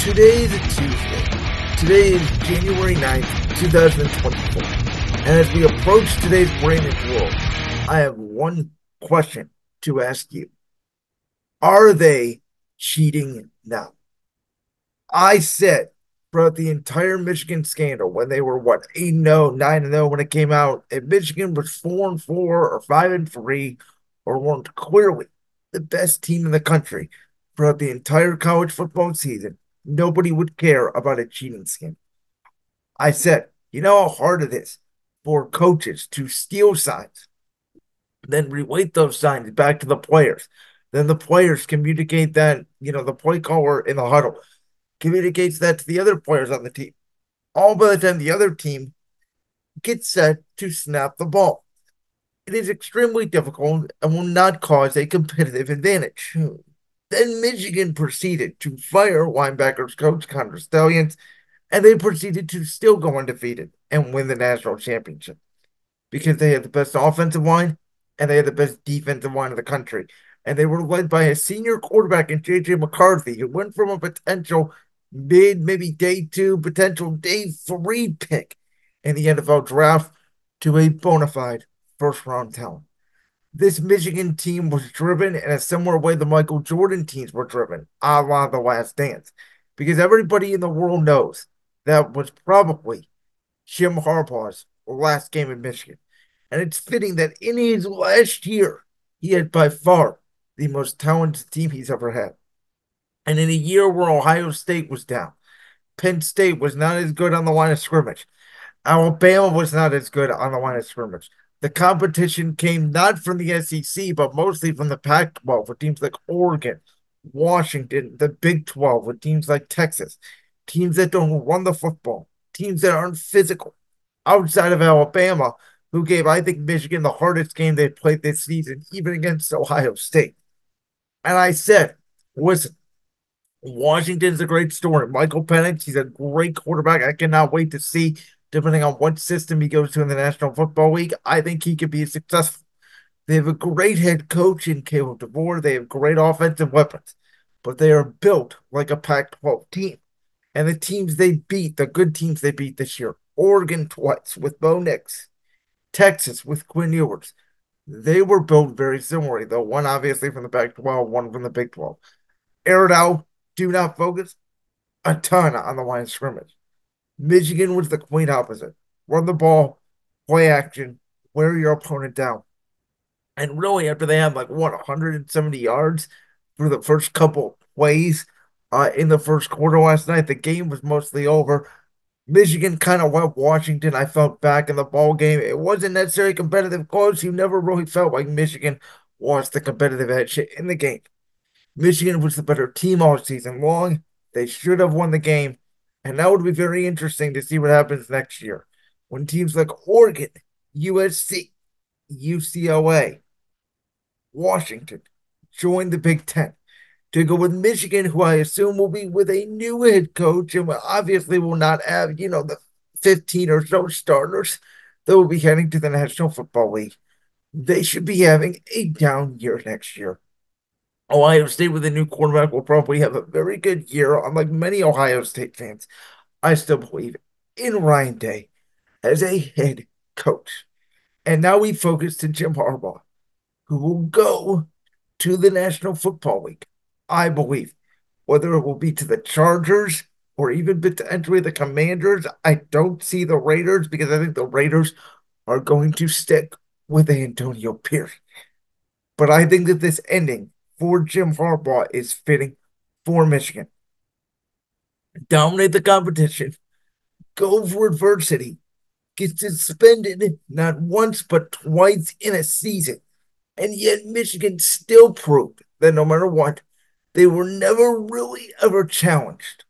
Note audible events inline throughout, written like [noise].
Today is a Tuesday. Today is January 9th, 2024. And as we approach today's Brandon World, I have one question to ask you. Are they cheating now? I said throughout the entire Michigan scandal when they were what 8 0, 9 0 when it came out, if Michigan was 4 and 4 or 5 and 3 or weren't clearly the best team in the country throughout the entire college football season, nobody would care about a cheating scandal. I said, you know how hard it is for coaches to steal signs, then reweight those signs back to the players. Then the players communicate that, you know, the play caller in the huddle communicates that to the other players on the team. All by the time the other team gets set to snap the ball. It is extremely difficult and will not cause a competitive advantage. Hmm. Then Michigan proceeded to fire linebackers coach Connor Stalions, and they proceeded to still go undefeated and win the national championship because they had the best offensive line and they had the best defensive line in the country. And they were led by a senior quarterback in JJ McCarthy, who went from a potential mid, maybe day two, potential day three pick in the NFL draft to a bona fide first round talent. This Michigan team was driven in a similar way the Michael Jordan teams were driven, a la The Last Dance, because everybody in the world knows that was probably Jim Harbaugh's last game in Michigan. And it's fitting that in his last year, he had by far the most talented team he's ever had. And in a year where Ohio State was down, Penn State was not as good on the line of scrimmage. Alabama was not as good on the line of scrimmage. The competition came not from the SEC, but mostly from the Pac 12 with teams like Oregon, Washington, the Big 12 with teams like Texas, teams that don't run the football, teams that aren't physical outside of Alabama, who gave, I think, Michigan the hardest game they played this season, even against Ohio State. And I said, listen, Washington's a great story. Michael Penix, he's a great quarterback. I cannot wait to see, depending on what system he goes to in the National Football League, I think he could be successful. They have a great head coach in Caleb DeBoer. They have great offensive weapons, but they are built like a Pac 12 team. And the teams they beat, the good teams they beat this year, Oregon twice with Bo Nix, Texas with Quinn Ewers, they were built very similarly, though one obviously from the Pac 12, one from the Big 12. Aired out do not focus a ton on the line of scrimmage. Michigan was the complete opposite. Run the ball, play action, wear your opponent down. And really, after they had like what 170 yards for the first couple plays uh, in the first quarter last night, the game was mostly over. Michigan kind of went Washington. I felt back in the ball game. It wasn't necessarily competitive close. You never really felt like Michigan was the competitive edge in the game. Michigan was the better team all season long. They should have won the game. And that would be very interesting to see what happens next year when teams like Oregon, USC, UCLA, Washington join the Big Ten to go with Michigan, who I assume will be with a new head coach and obviously will not have, you know, the 15 or so starters that will be heading to the National Football League. They should be having a down year next year. Oh, Ohio State with a new quarterback will probably have a very good year. Unlike many Ohio State fans, I still believe in Ryan Day as a head coach. And now we focus to Jim Harbaugh, who will go to the National Football League, I believe. Whether it will be to the Chargers or even potentially the Commanders, I don't see the Raiders because I think the Raiders are going to stick with Antonio Pierce. But I think that this ending for Jim Harbaugh is fitting for Michigan. Dominate the competition, go for adversity, get suspended not once but twice in a season. And yet Michigan still proved that no matter what, they were never really ever challenged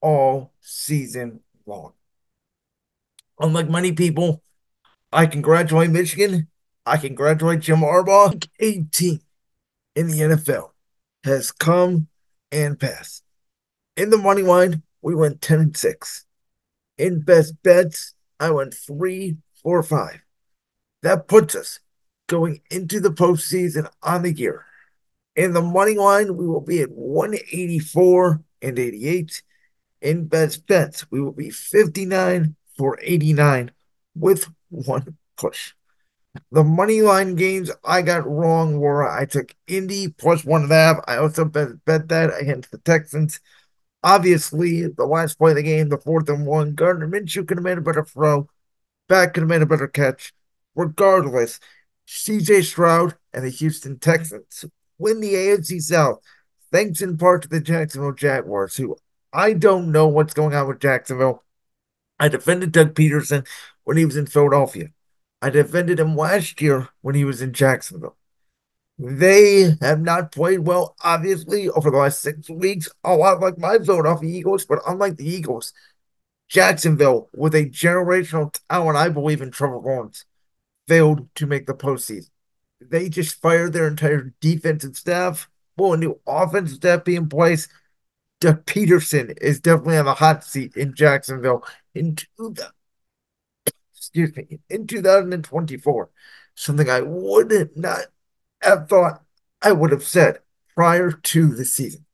all season long. Unlike many people, I congratulate Michigan. I congratulate Jim Harbaugh. 18 in the NFL has come and passed. In the money line, we went 10 and 6. In best bets, I went 3, 4, 5. That puts us going into the postseason on the year. In the money line, we will be at 184 and 88. in best bets, we will be 59 for 89 with one push. The money line games I got wrong were I took Indy plus one and a half. I also bet, bet that against the Texans. Obviously, the last play of the game, the fourth and one, Gardner Minshew could have made a better throw. Back could have made a better catch. Regardless, CJ Stroud and the Houston Texans win the AFC South, thanks in part to the Jacksonville Jaguars, who I don't know what's going on with Jacksonville. I defended Doug Pederson when he was in Philadelphia. I defended him last year when he was in Jacksonville. They have not played well, obviously, over the last six weeks, a lot like my Philadelphia Eagles, but unlike the Eagles, Jacksonville, with a generational talent, I believe in Trevor Lawrence, failed to make the postseason. They just fired their entire defensive staff. Well, a new offensive staff be in place. Doug Pederson is definitely on the hot seat in Jacksonville in excuse me, in 2024. Something I would not have thought I would have said prior to the season.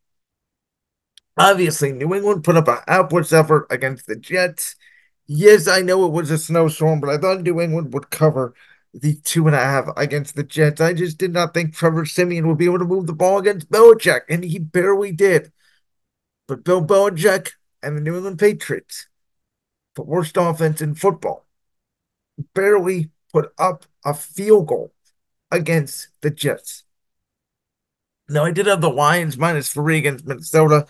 Obviously, New England put up an outwards effort against the Jets. Yes, I know it was a snowstorm, but I thought New England would cover the two and a half against the Jets. I just did not think Trevor Siemian would be able to move the ball against Belichick, and he barely did. But Bill Belichick and the New England Patriots, the worst offense in football, barely put up a field goal against the Jets. Now, I did have the Lions minus three against Minnesota.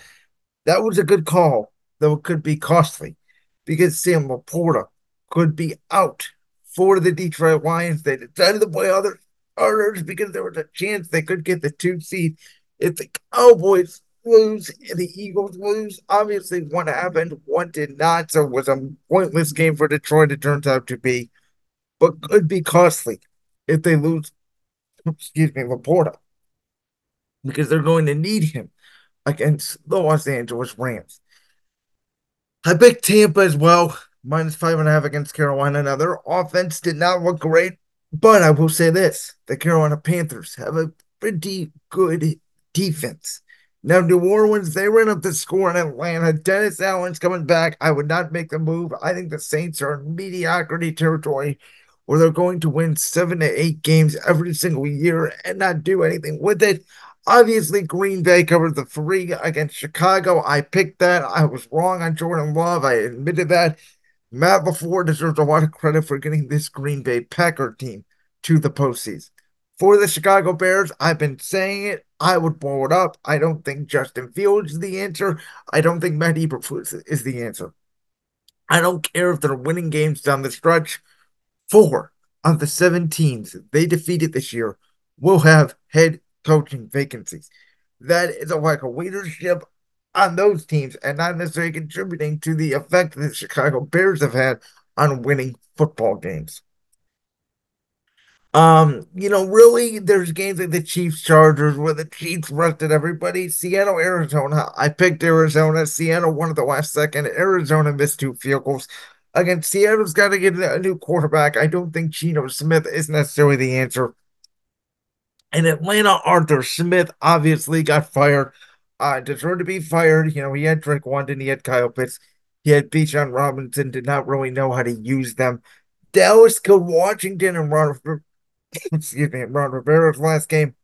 That was a good call, though it could be costly because Sam LaPorta could be out for the Detroit Lions. They decided to play other starters because there was a chance they could get the two seed if the Cowboys lose and the Eagles lose. Obviously, one happened, one did not. So it was a pointless game for Detroit, it turns out to be, but could be costly if they lose, excuse me, LaPorta, because they're going to need him against the Los Angeles Rams. I picked Tampa as well, minus five and a half against Carolina. Now, their offense did not look great, but I will say this the Carolina Panthers have a pretty good defense. Now, New Orleans, they ran up the score in Atlanta. Dennis Allen's coming back. I would not make the move. I think the Saints are in mediocrity territory where they're going to win seven to eight games every single year and not do anything with it. Obviously, Green Bay covered the three against Chicago. I picked that. I was wrong on Jordan Love. I admitted that. Matt LaFleur deserves a lot of credit for getting this Green Bay Packer team to the postseason. For the Chicago Bears, I've been saying it. I would blow it up. I don't think Justin Fields is the answer. I don't think Matt Eberflus is the answer. I don't care if they're winning games down the stretch. Four of the seven teams they defeated this year will have head coaching vacancies. That is a lack of leadership on those teams and not necessarily contributing to the effect that the Chicago Bears have had on winning football games. Um, you know, really, there's games like the Chiefs Chargers where the Chiefs rested everybody. Seattle, Arizona. I picked Arizona. Seattle won at the last second. Arizona missed two field goals. Again, Seattle's got to get a new quarterback. I don't think Geno Smith is necessarily the answer. In Atlanta, Arthur Smith obviously got fired. Uh, deserved to be fired. You know, he had Drake London, he had Kyle Pitts, he had Bijan Robinson, did not really know how to use them. Dallas killed Washington and Ron, [laughs] excuse me, Ron Rivera's last game.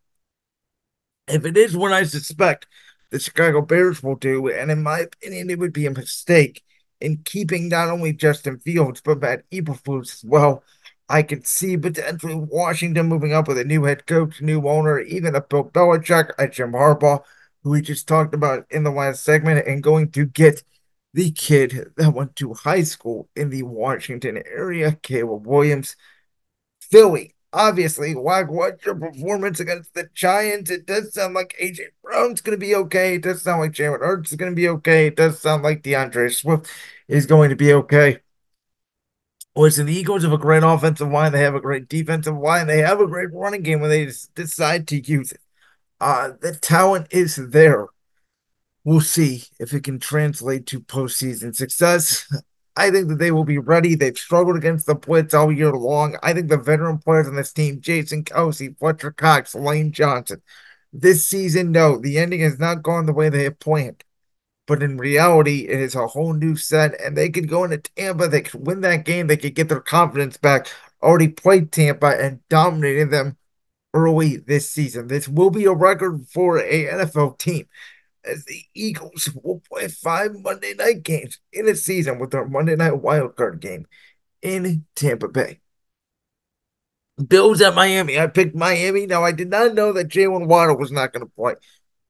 If it is what I suspect the Chicago Bears will do, and in my opinion, it would be a mistake in keeping not only Justin Fields, but Matt Eberflus as well. I could see potentially Washington moving up with a new head coach, new owner, even a Bill Belichick, a Jim Harbaugh, who we just talked about in the last segment, and going to get the kid that went to high school in the Washington area, Caleb Williams. Philly, obviously, like what's your performance against the Giants? It does sound like AJ Brown's going to be okay. It does sound like Jalen Hurts is going to be okay. It does sound like D'Andre Swift is going to be okay. Listen, the Eagles have a great offensive line. They have a great defensive line. They have a great running game when they decide to use it. Uh, the talent is there. We'll see if it can translate to postseason success. [laughs] I think that they will be ready. They've struggled against the blitz all year long. I think the veteran players on this team, Jason Kelce, Fletcher Cox, Lane Johnson, this season, no, the ending has not gone the way they had planned. But in reality, it is a whole new set, and they could go into Tampa. They could win that game. They could get their confidence back. Already played Tampa and dominated them early this season. This will be a record for a NFL team as the Eagles will play five Monday night games in a season with their Monday night wildcard game in Tampa Bay. Bills at Miami. I picked Miami. Now, I did not know that Jaylen Waddle was not going to play.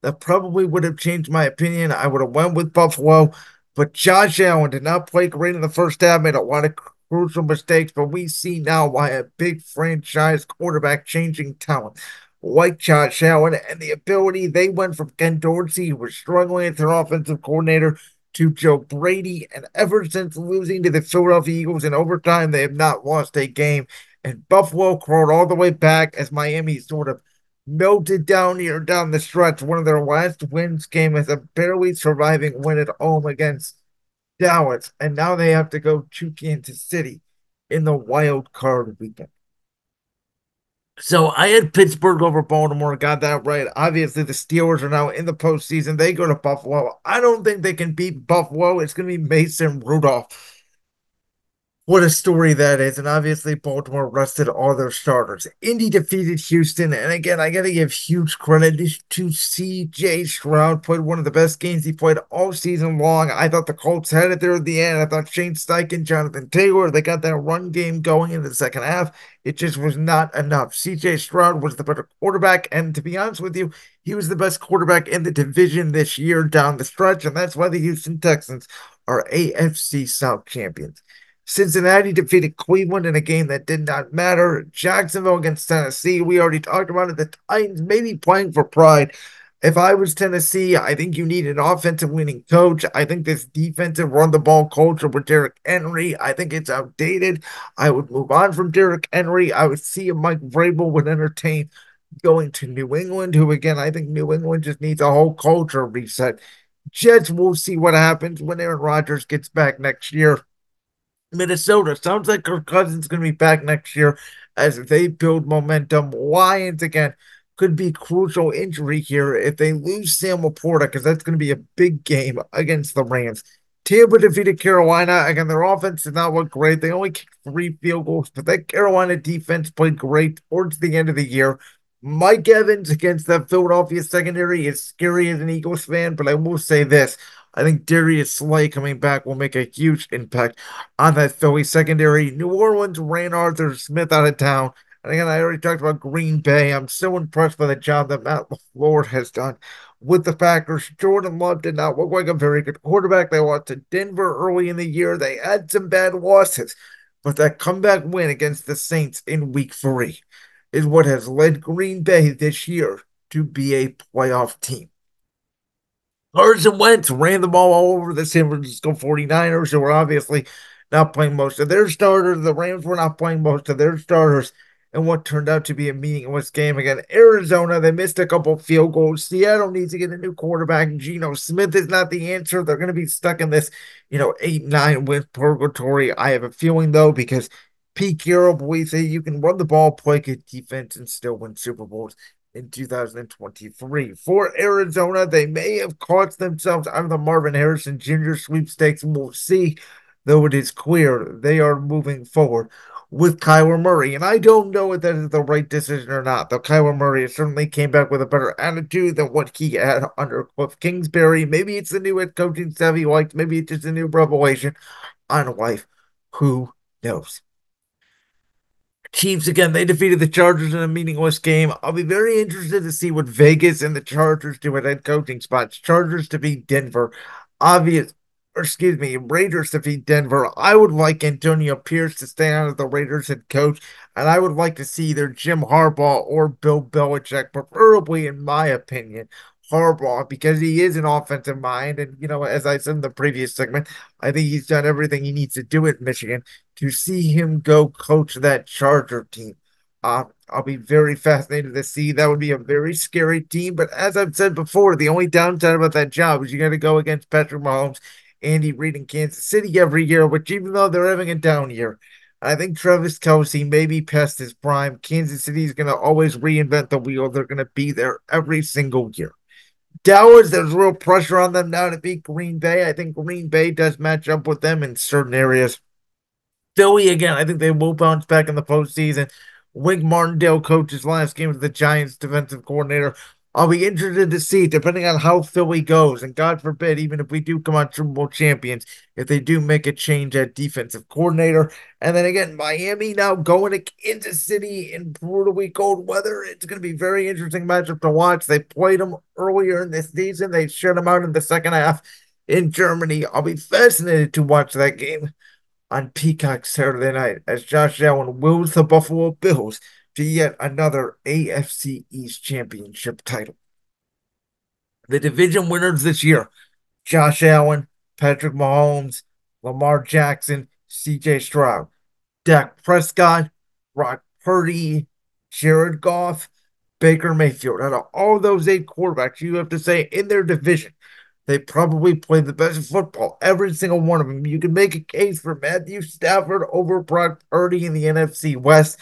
That probably would have changed my opinion. I would have went with Buffalo, but Josh Allen did not play great in the first half, made a lot of crucial mistakes, but we see now why a big franchise quarterback changing talent like Josh Allen and the ability they went from Ken Dorsey, who was struggling as their offensive coordinator, to Joe Brady. And ever since losing to the Philadelphia Eagles in overtime, they have not lost a game. And Buffalo crawled all the way back as Miami sort of melted down here down the stretch. One of their last wins came as a barely surviving win at home against Dallas. And now they have to go to Kansas City in the wild card weekend. So I had Pittsburgh over Baltimore, got that right. Obviously, the Steelers are now in the postseason. They go to Buffalo. I don't think they can beat Buffalo. It's going to be Mason Rudolph what a story that is. And obviously, Baltimore rested all their starters. Indy defeated Houston. And again, I got to give huge credit to CJ Stroud. Played one of the best games he played all season long. I thought the Colts had it there at the end. I thought Shane Steichen, Jonathan Taylor, they got that run game going in the second half. It just was not enough. CJ Stroud was the better quarterback. And to be honest with you, he was the best quarterback in the division this year down the stretch. And that's why the Houston Texans are AFC South champions. Cincinnati defeated Cleveland in a game that did not matter. Jacksonville against Tennessee. We already talked about it. The Titans maybe playing for pride. If I was Tennessee, I think you need an offensive winning coach. I think this defensive run the ball culture with Derrick Henry, I think it's outdated. I would move on from Derrick Henry. I would see if Mike Vrabel would entertain going to New England, who again, I think New England just needs a whole culture reset. Jets, we'll see what happens when Aaron Rodgers gets back next year. Minnesota. Sounds like Kirk Cousins going to be back next year as they build momentum. Lions again could be crucial injury here if they lose Sam LaPorta because that's going to be a big game against the Rams. Tampa defeated Carolina. Again, their offense did not look great. They only kicked three field goals, but that Carolina defense played great towards the end of the year. Mike Evans against that Philadelphia secondary is scary as an Eagles fan, but I will say this. I think Darius Slay coming back will make a huge impact on that Philly secondary. New Orleans ran Arthur Smith out of town. And again, I already talked about Green Bay. I'm so impressed by the job that Matt LaFleur has done with the Packers. Jordan Love did not look like a very good quarterback. They lost to Denver early in the year. They had some bad losses, but that comeback win against the Saints in week three is what has led Green Bay this year to be a playoff team. Carson Wentz ran the ball all over the San Francisco 49ers, who were obviously not playing most of their starters. The Rams were not playing most of their starters And what turned out to be a meaningless game again. Arizona, they missed a couple field goals. Seattle needs to get a new quarterback. Geno Smith is not the answer. They're going to be stuck in this, you know, eight, nine win purgatory. I have a feeling, though, because Pete Carroll believes that you can run the ball, play good defense, and still win Super Bowls in 2023. For Arizona, they may have caught themselves out of the Marvin Harrison Jr. sweepstakes, we'll see, though it is clear they are moving forward with Kyler Murray. And I don't know if that is the right decision or not, though Kyler Murray certainly came back with a better attitude than what he had under Cliff Kingsbury. Maybe it's the new head coaching staff he likes, maybe it's just a new revelation on life. Who knows? Chiefs again, they defeated the Chargers in a meaningless game. I'll be very interested to see what Vegas and the Chargers do at head coaching spots. Chargers to beat Denver. Obvious, or excuse me, Raiders to beat Denver. I would like Antonio Pierce to stay on as the Raiders head coach, and I would like to see either Jim Harbaugh or Bill Belichick, preferably, in my opinion, Harbaugh because he is an offensive mind. And, you know, as I said in the previous segment, I think he's done everything he needs to do at Michigan to see him go coach that Charger team. Uh, I'll be very fascinated to see. That would be a very scary team. But as I've said before, the only downside about that job is you got to go against Patrick Mahomes, Andy Reid, and Kansas City every year, which even though they're having a down year, I think Travis Kelce may be past his prime. Kansas City is going to always reinvent the wheel. They're going to be there every single year. Dallas, there's real pressure on them now to beat Green Bay. I think Green Bay does match up with them in certain areas. Philly, again, I think they will bounce back in the postseason. Wink Martindale coaches last game as the Giants defensive coordinator. I'll be interested to see, depending on how Philly goes, and God forbid, even if we do come out Super Bowl champions, if they do make a change at defensive coordinator. And then again, Miami now going to Kansas City in brutally cold weather. It's going to be very interesting matchup to watch. They played them earlier in this season. They shut them out in the second half in Germany. I'll be fascinated to watch that game on Peacock Saturday night as Josh Allen wills the Buffalo Bills to yet another AFC East championship title. The division winners this year Josh Allen, Patrick Mahomes, Lamar Jackson, CJ Stroud, Dak Prescott, Brock Purdy, Jared Goff, Baker Mayfield. Out of all those eight quarterbacks, you have to say in their division, they probably played the best football. Every single one of them. You can make a case for Matthew Stafford over Brock Purdy in the NFC West.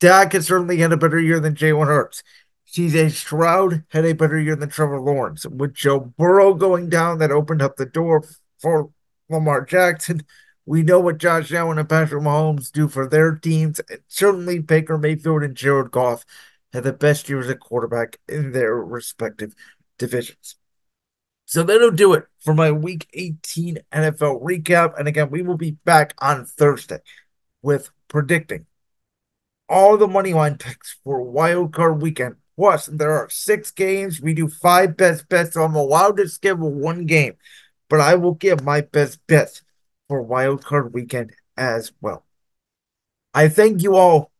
Dak has certainly had a better year than Jalen Hurts. CJ Stroud had a better year than Trevor Lawrence. With Joe Burrow going down, that opened up the door for Lamar Jackson. We know what Josh Allen and Patrick Mahomes do for their teams. And certainly, Baker Mayfield and Jared Goff had the best years at quarterback in their respective divisions. So that'll do it for my Week 18 NFL recap. And again, we will be back on Thursday with predicting all the money line picks for wild card weekend. Plus, there are six games. We do five best bets. So I'm allowed to skip one game, but I will give my best bets for wild card weekend as well. I thank you all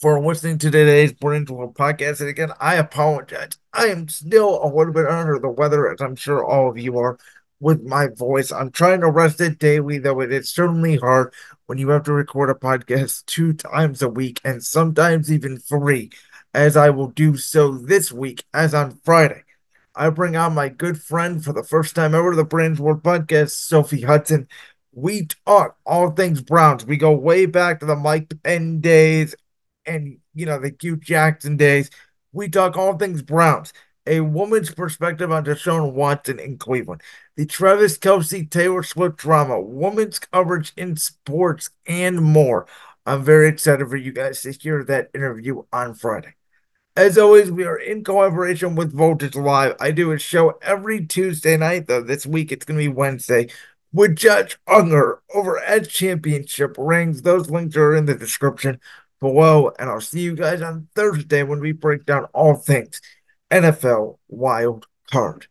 for listening to today's Born Into a podcast. And again, I apologize. I am still a little bit under the weather, as I'm sure all of you are, with my voice. I'm trying to rest it daily, though it is certainly hard when you have to record a podcast two times a week and sometimes even three, as I will do so this week, as on Friday. I bring on my good friend for the first time ever to the Brands World podcast, Sophie Hudson. We talk all things Browns. We go way back to the Mike Pettine days and, you know, the Hue Jackson days. We talk all things Browns a woman's perspective on Deshaun Watson in Cleveland, the Travis Kelce Taylor Swift drama, women's coverage in sports, and more. I'm very excited for you guys to hear that interview on Friday. As always, we are in collaboration with Voltage Live. I do a show every Tuesday night, though this week it's going to be Wednesday, with Josh Ungar over at Championship Rings. Those links are in the description below, and I'll see you guys on Thursday when we break down all things NFL Wild Card.